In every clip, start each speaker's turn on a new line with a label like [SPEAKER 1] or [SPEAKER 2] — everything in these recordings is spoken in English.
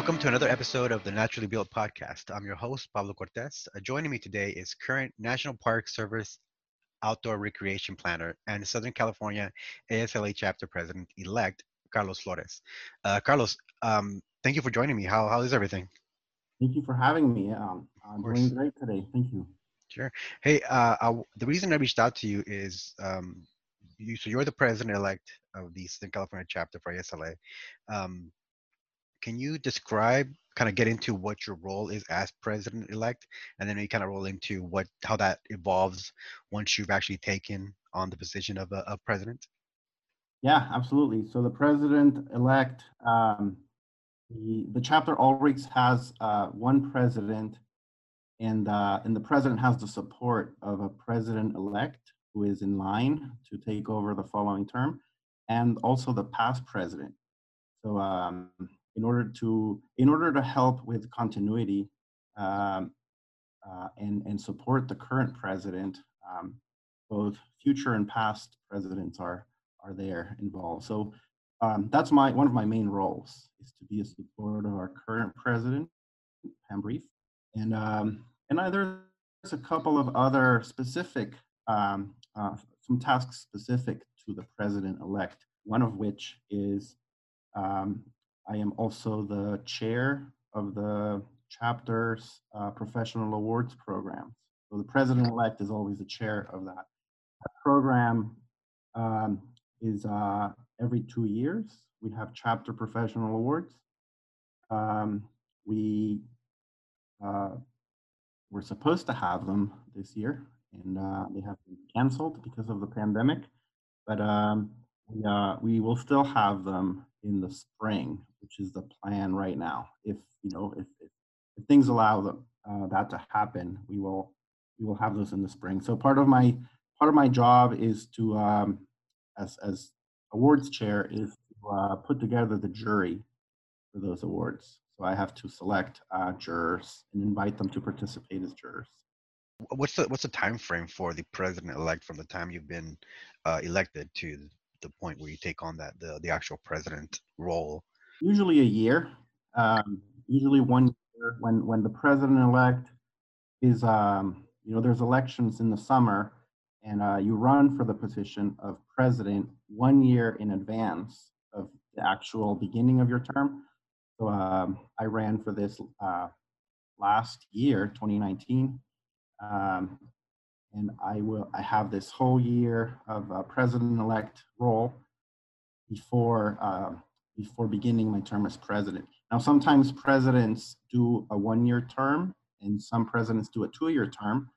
[SPEAKER 1] Welcome to another episode of the Naturally Built podcast. I'm your host, Pablo Cortez. Uh, joining me today is current National Park Service Outdoor Recreation Planner and Southern California ASLA Chapter President elect, Carlos Flores. Uh, Carlos, um, thank you for joining me. How, how is everything?
[SPEAKER 2] Thank you for having me. Um, I'm doing great today. Thank you.
[SPEAKER 1] Sure. Hey, uh, I, the reason I reached out to you is um, you, so you're the president elect of the Southern California chapter for ASLA. Um, can you describe, kind of get into what your role is as president elect, and then we kind of roll into what how that evolves once you've actually taken on the position of a, a president?
[SPEAKER 2] Yeah, absolutely. So the president elect, um, the the chapter always has uh, one president, and uh, and the president has the support of a president elect who is in line to take over the following term, and also the past president. So um, in order to in order to help with continuity um, uh, and and support the current president, um, both future and past presidents are are there involved. So um, that's my one of my main roles is to be a supporter of our current president, Pam Brief, and um, and there's a couple of other specific um, uh, some tasks specific to the president elect. One of which is um, I am also the chair of the chapter's uh, professional awards program. So the president-elect is always the chair of that. that program um, is uh, every two years. We have chapter professional awards. Um, we uh, were supposed to have them this year, and uh, they have been canceled because of the pandemic. But um, we, uh, we will still have them in the spring, which is the plan right now. If you know, if, if, if things allow the, uh, that to happen, we will we will have those in the spring. So part of my part of my job is to, um, as as awards chair, is to uh, put together the jury for those awards. So I have to select uh, jurors and invite them to participate as jurors.
[SPEAKER 1] What's the what's the time frame for the president elect from the time you've been uh, elected to the point where you take on that the, the actual president role?
[SPEAKER 2] Usually a year. Um, usually one year when when the president elect is um, you know there's elections in the summer and uh, you run for the position of president one year in advance of the actual beginning of your term. So um, I ran for this uh, last year, 2019. Um, and I will I have this whole year of uh, president-elect role before uh, before beginning my term as president. Now, sometimes presidents do a one-year term, and some presidents do a two-year term.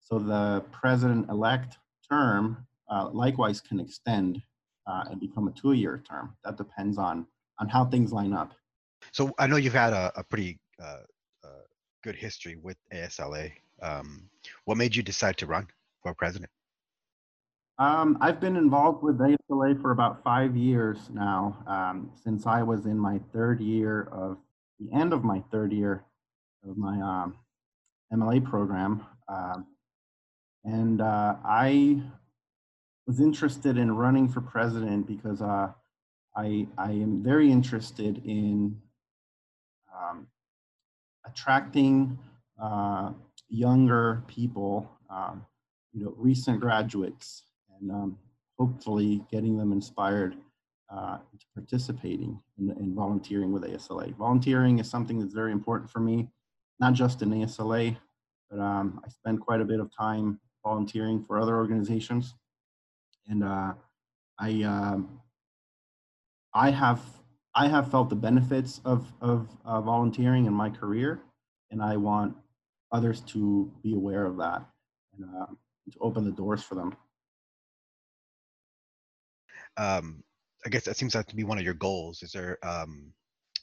[SPEAKER 2] So the president-elect term uh, likewise can extend uh, and become a two-year term. That depends on on how things line up.
[SPEAKER 1] So I know you've had a, a pretty uh, uh, good history with ASLA um, what made you decide to run for president?
[SPEAKER 2] Um, I've been involved with ASLA for about five years now, um, since I was in my third year of the end of my third year of my um, MLA program. Um, and uh, I was interested in running for president because uh, I, I am very interested in um, attracting uh, younger people, um, you know, recent graduates, and um, hopefully getting them inspired uh, to participating in, in, volunteering with ASLA. Volunteering is something that's very important for me, not just in ASLA, but um, I spend quite a bit of time volunteering for other organizations. And uh, I, um, I have I have felt the benefits of, of uh, volunteering in my career, and I want others to be aware of that and uh, to open the doors for them.
[SPEAKER 1] Um, I guess that seems like to be one of your goals. Is there um,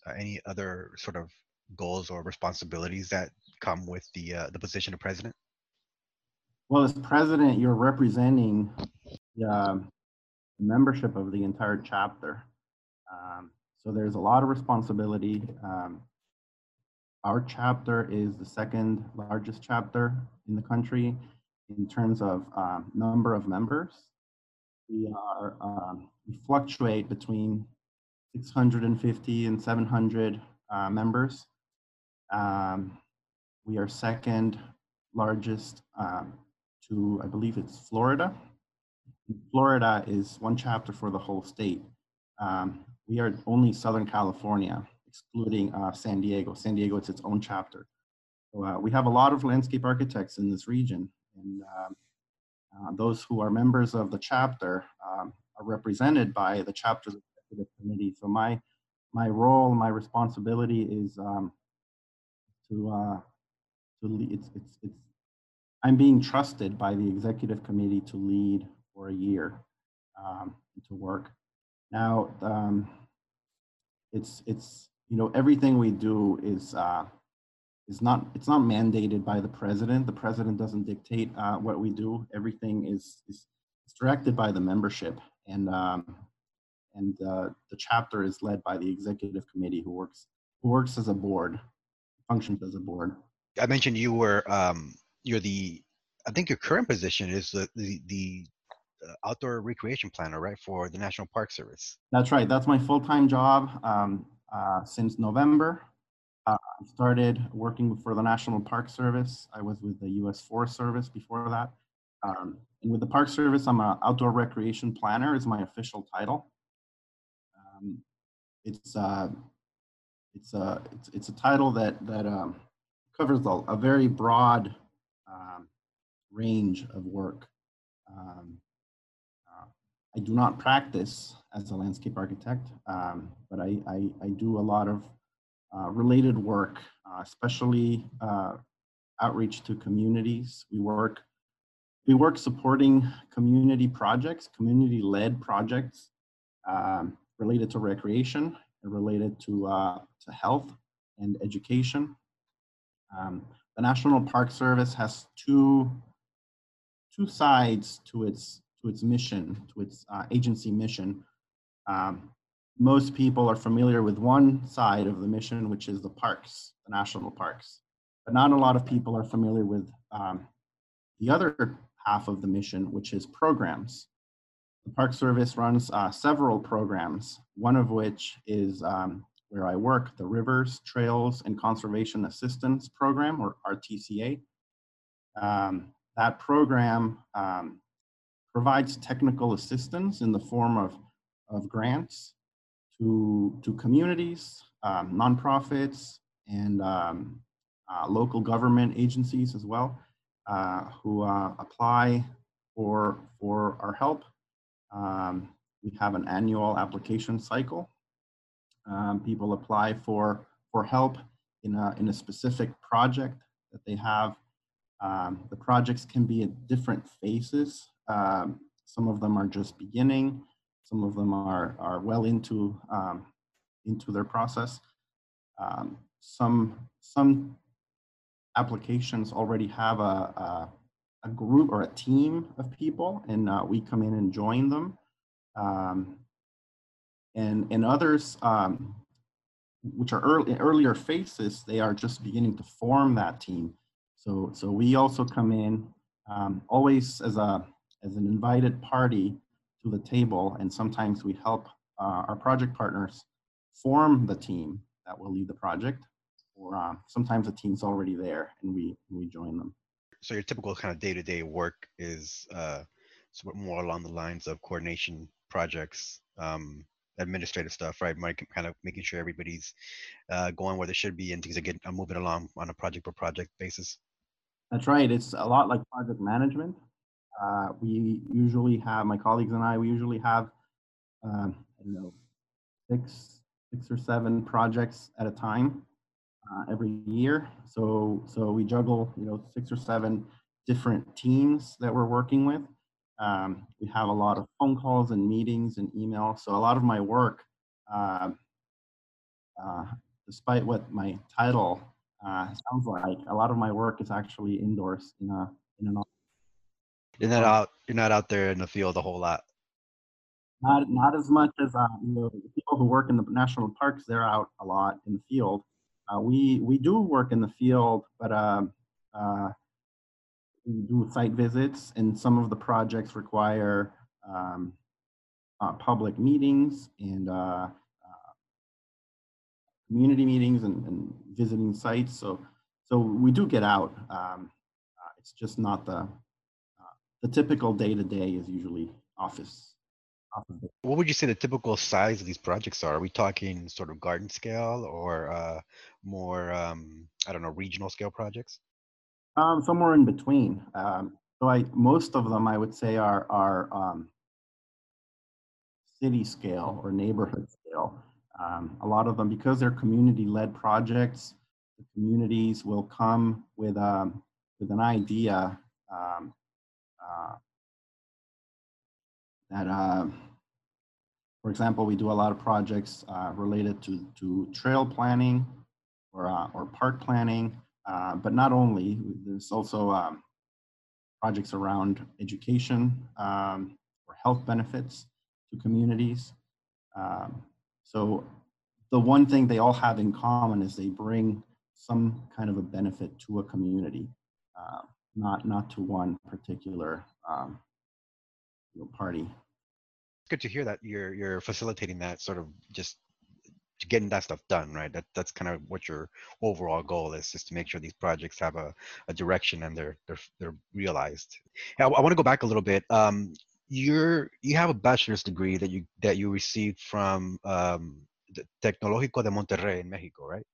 [SPEAKER 1] uh, any other sort of goals or responsibilities that come with the uh, the position of president?
[SPEAKER 2] Well, as president, you're representing the um, membership of the entire chapter. Um, so there's a lot of responsibility. Um, our chapter is the second largest chapter in the country in terms of um, number of members. We are um, we fluctuate between 650 and 700 uh, members. Um, we are second largest um, to, I believe it's Florida. Florida is one chapter for the whole state. Um, we are only Southern California, excluding uh, San Diego. San Diego, it's its own chapter. So, uh, we have a lot of landscape architects in this region, and um, uh, those who are members of the chapter um, are represented by the chapter's executive committee. So my my role, my responsibility is um, to uh, to lead. It's, it's it's I'm being trusted by the executive committee to lead for a year um, to work. Now um, it's it's you know everything we do is uh, is not it's not mandated by the president. The president doesn't dictate uh, what we do. Everything is is directed by the membership, and um, and uh, the chapter is led by the executive committee, who works who works as a board, functions as a board.
[SPEAKER 1] I mentioned you were um, you're the I think your current position is the the, the uh, outdoor recreation planner, right, for the National Park Service.
[SPEAKER 2] That's right. That's my full time job um, uh, since November. Uh, I started working for the National Park Service. I was with the U.S. Forest Service before that. Um, and with the Park Service, I'm an outdoor recreation planner is my official title. Um, it's, uh, it's, a, it's, it's a title that, that um, covers a, a, very broad um, range of work. Um, uh, I do not practice as a landscape architect, um, but I, I, I do a lot of uh, related work, uh, especially uh, outreach to communities. We work we work supporting community projects, community-led projects um, related to recreation and related to uh, to health and education. Um, the National Park Service has two two sides to its to its mission, to its uh, agency mission. Um, most people are familiar with one side of the mission, which is the parks, the national parks. But not a lot of people are familiar with um, the other half of the mission, which is programs. The Park Service runs uh, several programs, one of which is um, where I work, the Rivers, Trails, and Conservation Assistance Program, or RTCA. Um, that program um, provides technical assistance in the form of, of grants to, to communities, um, nonprofits, and um, uh, local government agencies as well, uh, who uh, apply for, for our help. Um, we have an annual application cycle. Um, people apply for, for help in a, in a specific project that they have. Um, the projects can be at different phases. Um, some of them are just beginning. Some of them are, are well into, um, into their process. Um, some, some applications already have a, a, a, group or a team of people and uh, we come in and join them. Um, and, and others, um, which are early, earlier phases, they are just beginning to form that team. So, so we also come in um, always as a as an invited party to the table, and sometimes we help uh, our project partners form the team that will lead the project, or uh, sometimes the team's already there and we we join them.
[SPEAKER 1] So your typical kind of day-to-day work is uh, sort of more along the lines of coordination projects, um, administrative stuff, right? kind of making sure everybody's uh, going where they should be and things are getting are moving along on a project per project basis.
[SPEAKER 2] That's right. It's a lot like project management. Uh, we usually have my colleagues and I. We usually have um, I don't know six six or seven projects at a time uh, every year. So so we juggle you know six or seven different teams that we're working with. Um, we have a lot of phone calls and meetings and emails. So a lot of my work, uh, uh, despite what my title uh, sounds like, a lot of my work is actually indoors in a in an
[SPEAKER 1] you're not out. You're not out there in the field a whole lot.
[SPEAKER 2] Not not as much as uh, you know the people who work in the national parks. They're out a lot in the field. Uh, we we do work in the field, but um, uh, we do site visits, and some of the projects require um, uh, public meetings and uh, uh, community meetings and, and visiting sites. So, so we do get out. Um, it's just not the the typical day to day is usually office. office.
[SPEAKER 1] What would you say the typical size of these projects are? Are we talking sort of garden scale or uh, more, um, I don't know, regional scale projects?
[SPEAKER 2] Um, somewhere in between. Um, so I most of them I would say are are um, city scale or neighborhood scale. Um, a lot of them, because they're community-led projects, the communities will come with um, with an idea um, that, uh, for example, we do a lot of projects uh, related to to trail planning or uh, or park planning, uh, but not only. There's also um, projects around education um, or health benefits to communities. Um, so the one thing they all have in common is they bring some kind of a benefit to a community, uh, not not to one particular um, you know, party.
[SPEAKER 1] It's good to hear that you're you're facilitating that sort of just getting that stuff done, right? That that's kind of what your overall goal is, is to make sure these projects have a, a direction and they're they're they're realized. I, I want to go back a little bit. Um, you're you have a bachelor's degree that you that you received from um, the Tecnológico de Monterrey in Mexico, right?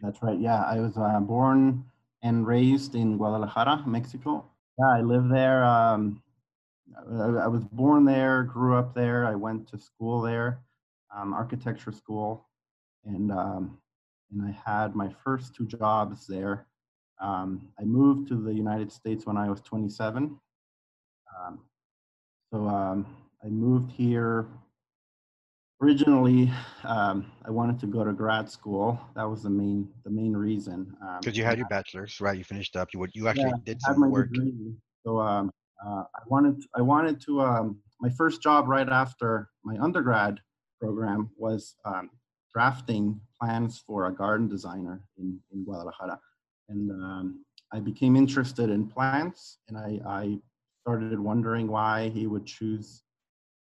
[SPEAKER 2] That's right. Yeah, I was uh, born and raised in Guadalajara, Mexico. Yeah, I live there. Um, I, I was born there, grew up there. I went to school there, um, architecture school, and um, and I had my first two jobs there. Um, I moved to the United States when I was 27. Um, so um, I moved here. Originally, um, I wanted to go to grad school. That was the main the main reason.
[SPEAKER 1] Because you had your bachelor's, right? You finished up. You would you actually
[SPEAKER 2] Yeah,
[SPEAKER 1] did some work.
[SPEAKER 2] degree. So um, uh, I wanted I wanted to um, my first job right after my undergrad program was um, drafting plans for a garden designer in, in Guadalajara, and um, I became interested in plants, and I, I started wondering why he would choose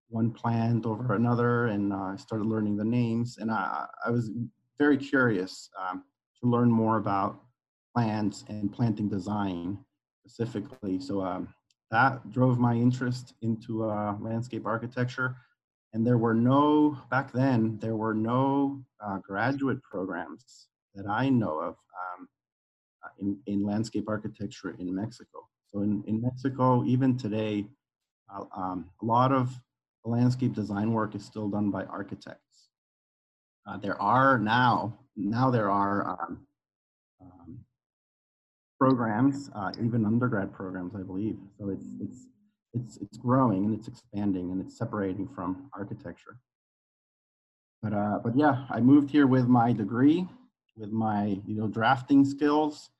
[SPEAKER 2] one plant over another, and uh, I started learning the names, and I, I was very curious um, to learn more about plants and planting design specifically. So um, that drove my interest into uh, landscape architecture. And there were no, back then, there were no uh, graduate programs that I know of um, uh, in, in landscape architecture in Mexico. So in, in Mexico, even today, uh, um, a lot of landscape design work is still done by architects. Uh, there are now, now there are um, um, programs, uh, even undergrad programs, I believe. So it's it's it's it's growing and it's expanding and it's separating from architecture. But uh, but yeah, I moved here with my degree, with my you know drafting skills.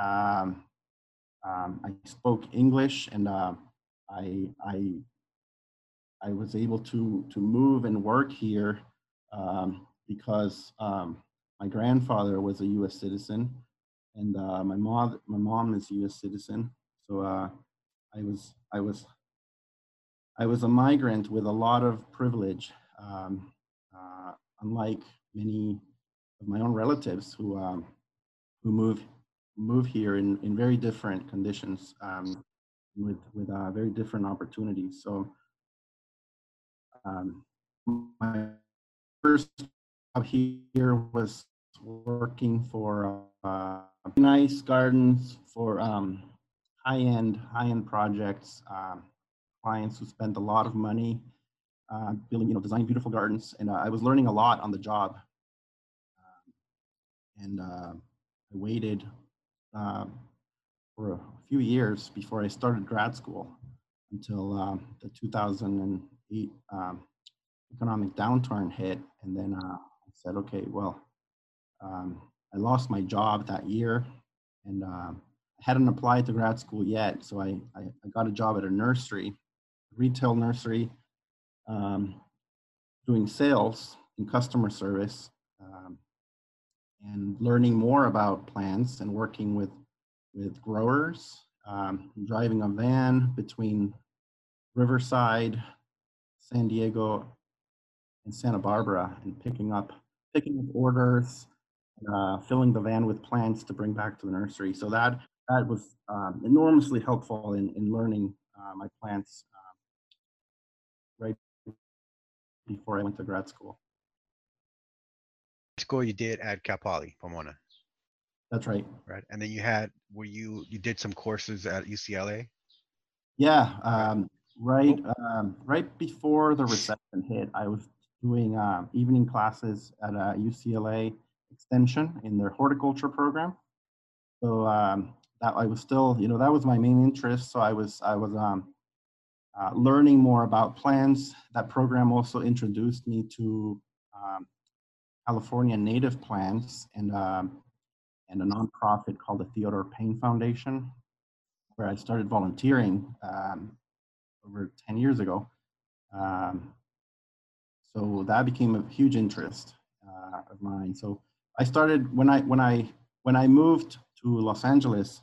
[SPEAKER 2] Um, um, I spoke English and uh, I I I was able to to move and work here um, because um, my grandfather was a U.S. citizen and uh, my mom my mom is a U.S. citizen. So uh, I was I was I was a migrant with a lot of privilege, um, uh, unlike many of my own relatives who um, who move move here in, in very different conditions um, with with uh, very different opportunities. So um, my first job here was working for uh, nice gardens for um, high-end high-end projects um, clients who spend a lot of money uh, building you know designing beautiful gardens and uh, i was learning a lot on the job. Um, and uh, i waited um, for a few years before i started grad school until um, the 2008 um, economic downturn hit and then uh, i said okay well um, I lost my job that year and I hadn't applied to grad school yet. So I, I, I got a job at a nursery, retail nursery, um, doing sales and customer service um, and learning more about plants and working with, with growers, um, driving a van between Riverside, San Diego, and Santa Barbara and picking up picking up orders, uh, filling the van with plants to bring back to the nursery. So that that was um, enormously helpful in, in learning uh, my plants uh, right before I went to grad school.
[SPEAKER 1] School you did at Cal Poly Pomona,
[SPEAKER 2] That's right.
[SPEAKER 1] right? And then you had were you you did some courses at UCLA?
[SPEAKER 2] Yeah, um, right. Um, right before the recession hit, I was doing um, evening classes at a UCLA Extension in their horticulture program. So um, that I was still, you know, that was my main interest. So I was I was um, uh, learning more about plants. That program also introduced me to um, California native plants and um, and a nonprofit called the Theodore Payne Foundation, where I started volunteering um, over 10 years ago. Um, so that became a huge interest uh, of mine. So I started when I when I when I moved to Los Angeles,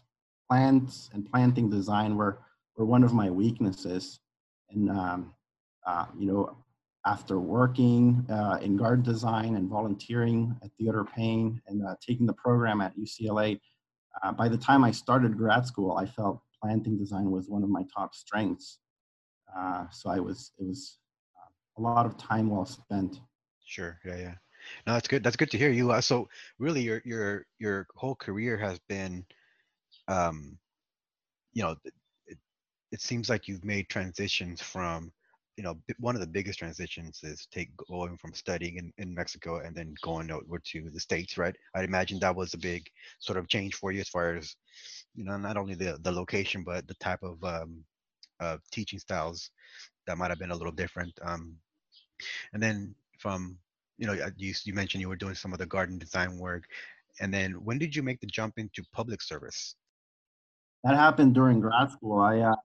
[SPEAKER 2] plants and planting design were were one of my weaknesses, and um, uh, you know after working uh, in garden design and volunteering at Theodore Payne and uh, taking the program at UCLA, uh, by the time I started grad school, I felt planting design was one of my top strengths. Uh, so I was, it was uh, a lot of time well spent.
[SPEAKER 1] Sure. Yeah. Yeah. No, that's good. That's good to hear you. Uh, so really, your your your whole career has been, um, you know, it, it seems like you've made transitions from you know, one of the biggest transitions is take going from studying in, in Mexico and then going over to the States, right? I'd imagine that was a big sort of change for you as far as, you know, not only the, the location, but the type of um, uh, teaching styles that might have been a little different. Um, and then from, you know, uh, you, you mentioned you were doing some of the garden design work. And then when did you make the jump into public service?
[SPEAKER 2] That happened during grad school. I, uh,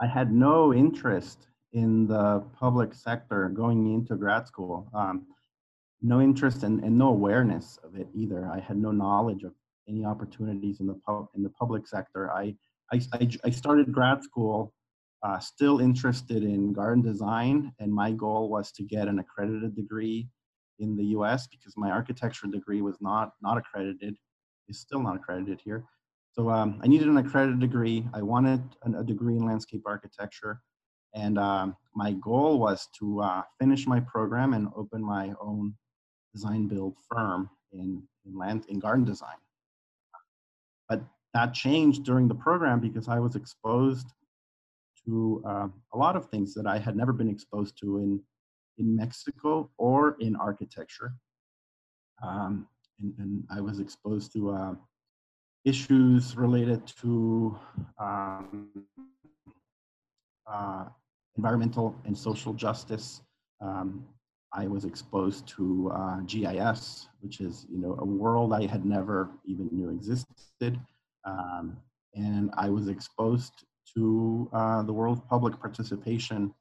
[SPEAKER 2] I had no interest in the public sector going into grad school. Um, no interest and, and no awareness of it either. I had no knowledge of any opportunities in the pub, in the public sector. I I, I, started grad school uh, still interested in garden design, and my goal was to get an accredited degree in the U.S. because my architecture degree was not not accredited. Is still not accredited here. So um, I needed an accredited degree. I wanted a degree in landscape architecture. And um, my goal was to uh, finish my program and open my own design build firm in, in land in garden design. But that changed during the program because I was exposed to uh, a lot of things that I had never been exposed to in in Mexico or in architecture. Um, and, and, I was exposed to uh, issues related to um, uh, environmental and social justice. Um, I was exposed to uh, GIS, which is you know a world I had never even knew existed, um, and I was exposed to uh, the world of public participation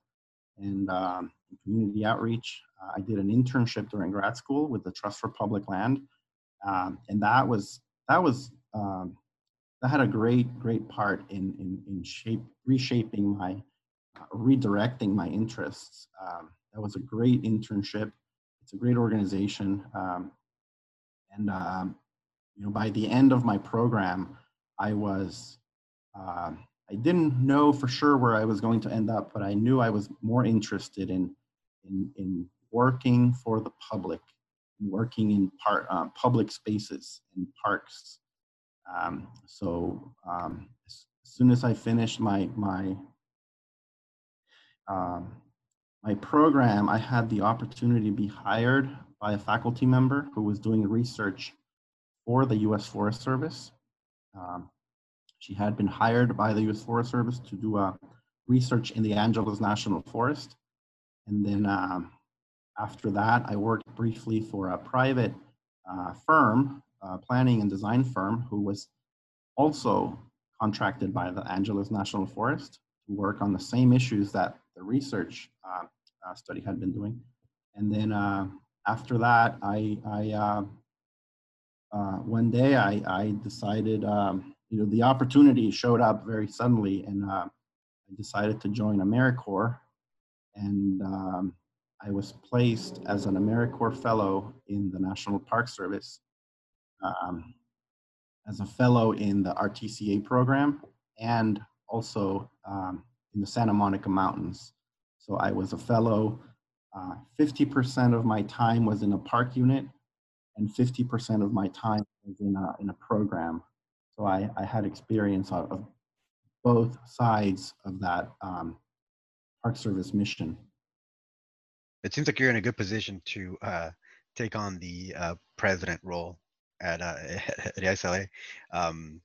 [SPEAKER 2] and um, community outreach. Uh, I did an internship during grad school with the Trust for Public Land, um, and that was that was um, that had a great great part in in, in shape reshaping my redirecting my interests. Um, that was a great internship. It's a great organization. Um, and, um, you know, by the end of my program, I was, uh, I didn't know for sure where I was going to end up, but I knew I was more interested in, in, in working for the public, working in part, uh, public spaces and parks. Um, so um, as soon as I finished my, my um, my program, I had the opportunity to be hired by a faculty member who was doing research for the U.S. Forest Service. Um, she had been hired by the U.S. Forest Service to do a research in the Angeles National Forest. And then um, after that, I worked briefly for a private uh, firm, uh, planning and design firm, who was also contracted by the Angeles National Forest to work on the same issues that the research uh, uh, study had been doing. And then uh, after that, I, I uh, uh, one day I, I decided, um, you know, the opportunity showed up very suddenly, and uh, I decided to join AmeriCorps. And um, I was placed as an AmeriCorps Fellow in the National Park Service, um, as a fellow in the RTCA program, and also um, in the Santa Monica Mountains. So I was a fellow. 50% uh, of my time was in a park unit, and 50% of my time was in a, in a program. So I, I had experience of, of both sides of that um, Park Service mission.
[SPEAKER 1] It seems like you're in a good position to uh, take on the uh, president role at, uh, at ASLA. Um,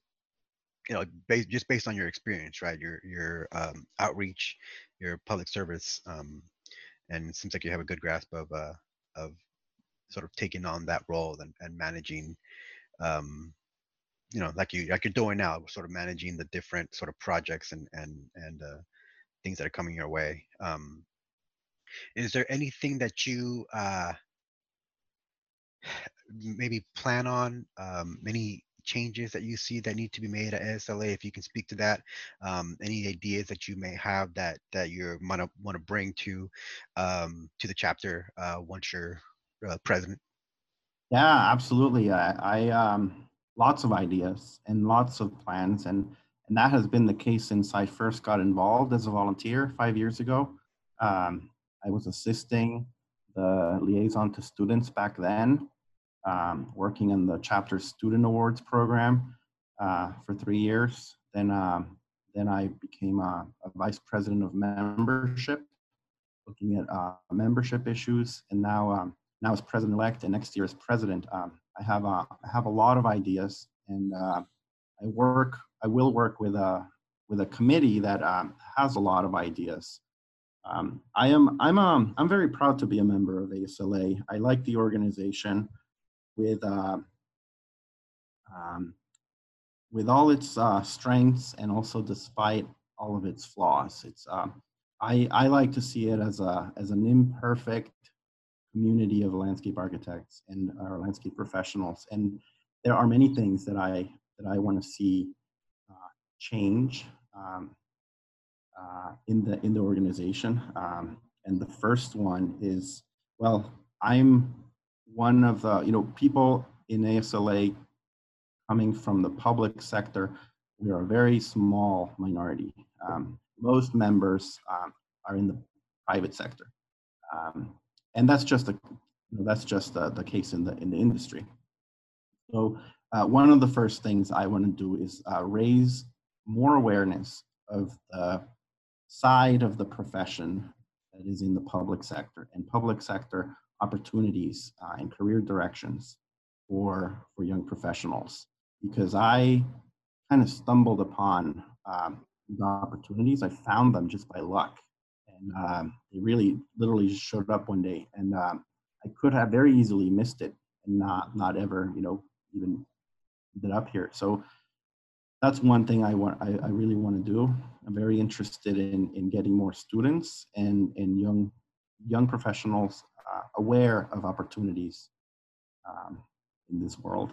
[SPEAKER 1] you know, based, just based on your experience, right? Your your um, outreach, your public service, um, and it seems like you have a good grasp of uh, of sort of taking on that role and, and managing um, you know like you like you're doing now sort of managing the different sort of projects and and and uh, things that are coming your way um, is there anything that you uh, maybe plan on um, any changes that you see that need to be made at ASLA if you can speak to that? Um, any ideas that you may have that that you want to want to bring to um, to the chapter uh, once you're uh, president
[SPEAKER 2] yeah absolutely. I, I um lots of ideas and lots of plans and and that has been the case since I first got involved as a volunteer five years ago. Um, I was assisting the liaison to students back then, um, working in the chapter student awards program uh, for three years. Then, um, then I became a, a, vice president of membership, looking at uh, membership issues, and now um, now as president elect, and next year as president. I have a, I have a lot of ideas, and uh, I work. I will work with a with a committee that um, has a lot of ideas. Um, I am I'm um, I'm very proud to be a member of ASLA. I like the organization with uh, um, with all its uh, strengths and also despite all of its flaws. It's uh, I I like to see it as a as an imperfect community of landscape architects and our landscape professionals. And there are many things that I that I want to see uh, change um, uh, in the in the organization. Um, and the first one is well, I'm one of the you know people in ASLA coming from the public sector. We are a very small minority. Um, most members um, are in the private sector. Um, and that's just a you know, that's just the, the case in the in the industry. So uh, one of the first things I want to do is uh, raise more awareness of the side of the profession that is in the public sector and public sector opportunities uh, and career directions for for young professionals because I kind of stumbled upon um, the opportunities. I found them just by luck and um, it really literally just showed up one day and um, i could have very easily missed it and not not ever you know even ended up here. So that's one thing i want i, I really want to do. I'm very interested in in getting more students and and young young professionals uh, aware of opportunities um, in this world.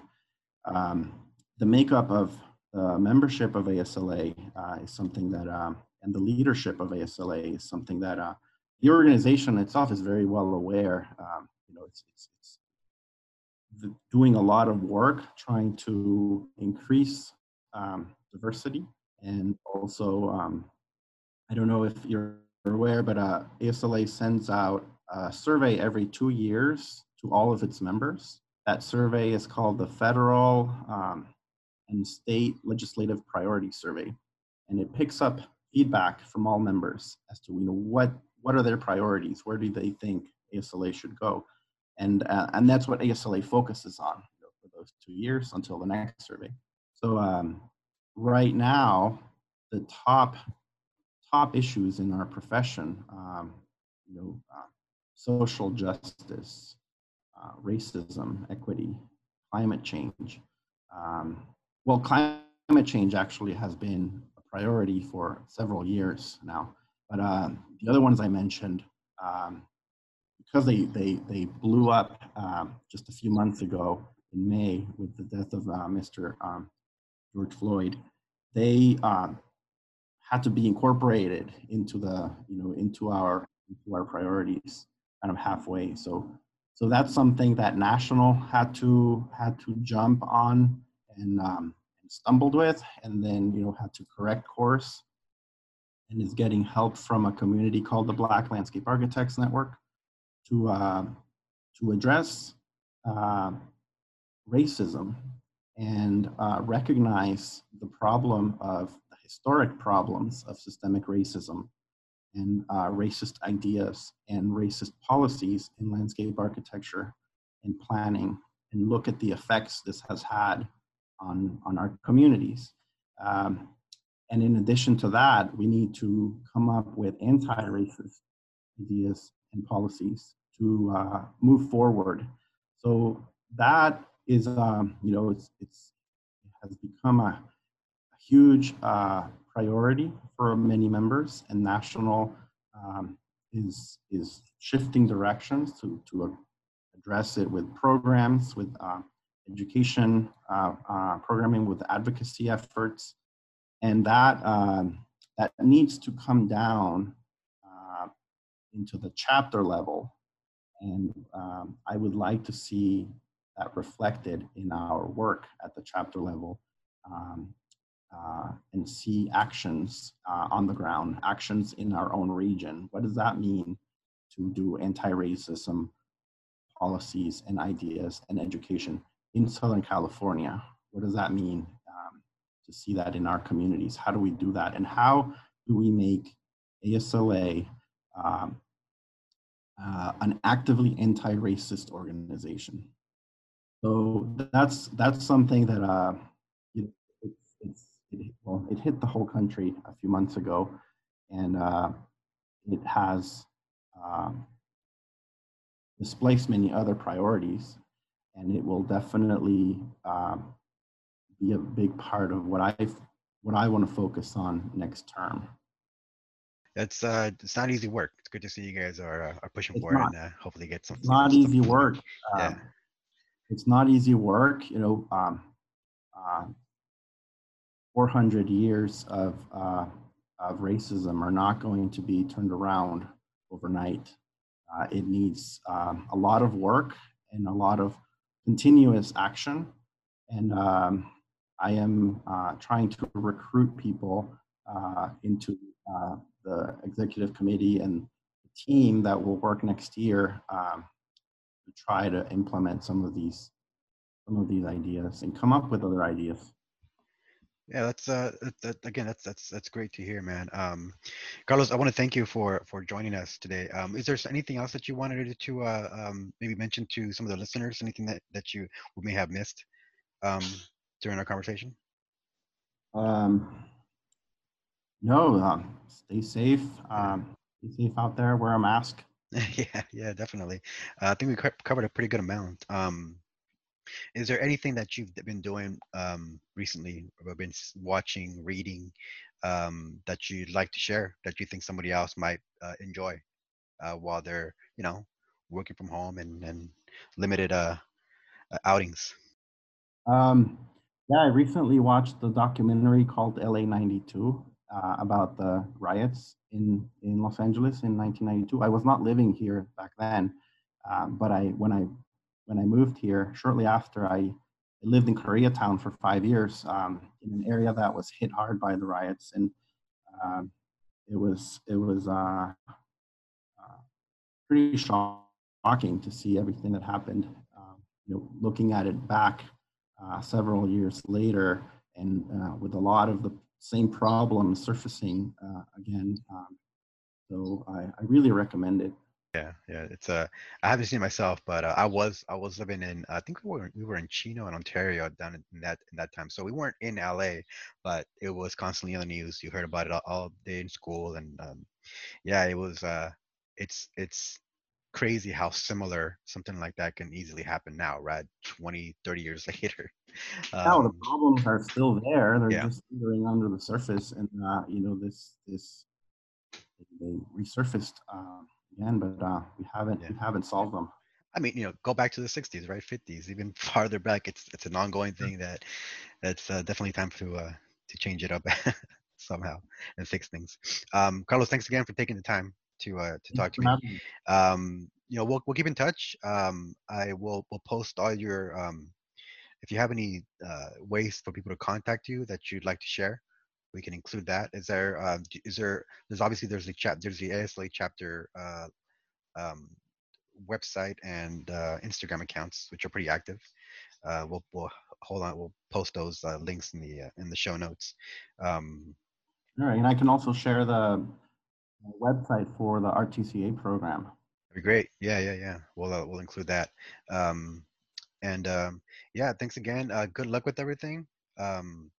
[SPEAKER 2] Um, the makeup of the membership of asla uh, is something that um, and the leadership of ASLA is something that uh, the organization itself is very well aware. Um, you know, it's, it's, it's doing a lot of work trying to increase um, diversity and also, um, I don't know if you're aware, but uh, ASLA sends out a survey every two years to all of its members. That survey is called the Federal um, and State Legislative Priority Survey, and it picks up feedback from all members as to you know what what are their priorities, where do they think ASLA should go, and uh, and that's what ASLA focuses on you know, for those two years until the next survey. So um, right now, the top top issues in our profession, um, you know, uh, social justice, uh, racism, equity, climate change. Um, well, climate change actually has been priority for several years now. But uh, the other ones I mentioned, um, because they, they, they blew up um, just a few months ago in May with the death of uh, Mr. Um, George Floyd, they um, had to be incorporated into the, you know, into our, into our priorities. kind of halfway. So so that's something that national had to had to jump on and, um, stumbled with, and then you know had to correct course, and is getting help from a community called the Black Landscape Architects Network to uh, to address uh, racism and uh, recognize the problem of the historic problems of systemic racism and uh, racist ideas and racist policies in landscape architecture and planning and look at the effects this has had on, on our communities. Um, and in addition to that, we need to come up with anti-racist ideas and policies to uh, move forward. So that is, um, you know, it's, it's, it has become a, a huge uh, priority for many members, and national um, is is shifting directions to to address it with programs, with uh, education, uh, uh, programming, with advocacy efforts, and that um, that needs to come down uh, into the chapter level. And um, I would like to see that reflected in our work at the chapter level um, uh, and see actions uh, on the ground, actions in our own region. What does that mean to do anti-racism policies and ideas and education in Southern California? What does that mean um, to see that in our communities? How do we do that? And how do we make ASLA um, uh, an actively anti-racist organization? So that's that's something that uh, it's, it's it, well, it hit the whole country a few months ago, and uh, it has um, displaced many other priorities, and it will definitely um, be a big part of what I what I want to focus on next term.
[SPEAKER 1] It's uh, it's not easy work. It's good to see you guys are uh, are pushing it's forward not, and uh, hopefully get some.
[SPEAKER 2] It's not easy work. Um, yeah. It's not easy work. You know, um, uh, 400 years of, uh, of racism are not going to be turned around overnight. Uh, it needs um, a lot of work and a lot of continuous action. And um, I am uh, trying to recruit people uh, into uh, the executive committee and the team that will work next year um, to try to implement some of these some of these ideas and come up with other ideas.
[SPEAKER 1] Yeah, that's uh, that, that, again, that's that's that's great to hear, man. Um, Carlos, I want to thank you for for joining us today. Um, is there anything else that you wanted to uh, um, maybe mention to some of the listeners? Anything that that you may have missed um, during our conversation?
[SPEAKER 2] Um, no, um, stay safe. Um, stay safe out there. Wear a mask.
[SPEAKER 1] yeah, yeah, definitely. Uh, I think we covered a pretty good amount. Um, is there anything that you've been doing um, recently, or been watching, reading, um, that you'd like to share that you think somebody else might uh, enjoy uh, while they're, you know, working from home and, and limited uh, uh outings?
[SPEAKER 2] Um, yeah, I recently watched the documentary called LA 92 uh, about the riots in, in Los Angeles in 1992. I was not living here back then, um, but I when I when I moved here, shortly after I lived in Koreatown for five years um, in an area that was hit hard by the riots, and um, it was it was uh, uh, pretty shocking to see everything that happened. Um, you know, looking at it back uh, several years later, and uh, with a lot of the same problems surfacing uh, again. Um, so I, I really recommend it.
[SPEAKER 1] Yeah, yeah. It's uh, I haven't seen it myself, but uh, I was I was living in I think we were we were in Chino in Ontario down in that in that time. So we weren't in LA, but it was constantly on the news. You heard about it all, all day in school, and um, yeah, it was uh, it's it's crazy how similar something like that can easily happen now, right? 20, 30 years later.
[SPEAKER 2] Um, now the problems are still there. They're yeah. just teetering under the surface, and uh, you know this this they resurfaced. Um, again, but uh, we haven't yeah. we haven't solved them.
[SPEAKER 1] I mean, you know, go back to the '60s, right? '50s, even farther back. It's it's an ongoing thing that that's uh, definitely time to uh, to change it up somehow and fix things. Um, Carlos, thanks again for taking the time to uh, to talk to me. Um, you know, we'll we'll keep in touch. Um, I will will post all your um, if you have any uh, ways for people to contact you that you'd like to share, we can include that. Is there d- is there there's obviously there's the chat there's the ASLA chapter uh, um, website and uh, Instagram accounts which are pretty active. Uh, we'll we'll hold on we'll post those uh, links in the uh, in the show notes. Um,
[SPEAKER 2] All right, and I can also share the website for the RTCA program.
[SPEAKER 1] That'd be great. Yeah, yeah, yeah. We'll uh, we'll include that. Um, and um, yeah, thanks again. Uh, good luck with everything. Um,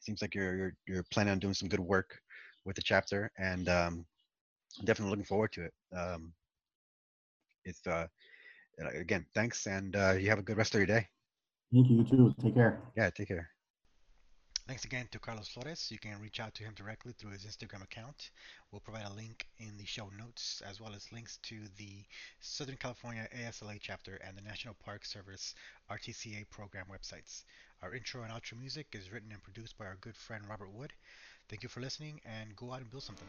[SPEAKER 1] seems like you're you're you're planning on doing some good work with the chapter, and um, definitely looking forward to it. Um, it's uh, again, thanks, and uh, you have a good rest of your day.
[SPEAKER 2] Thank you, you too. Take care.
[SPEAKER 1] Yeah, take care. Thanks again to Carlos Flores. You can reach out to him directly through his Instagram account. We'll provide a link in the show notes, as well as links to the Southern California ASLA chapter and the National Park Service RTCA program websites. Our intro and outro music is written and produced by our good friend Robert Wood. Thank you for listening and go out and build something.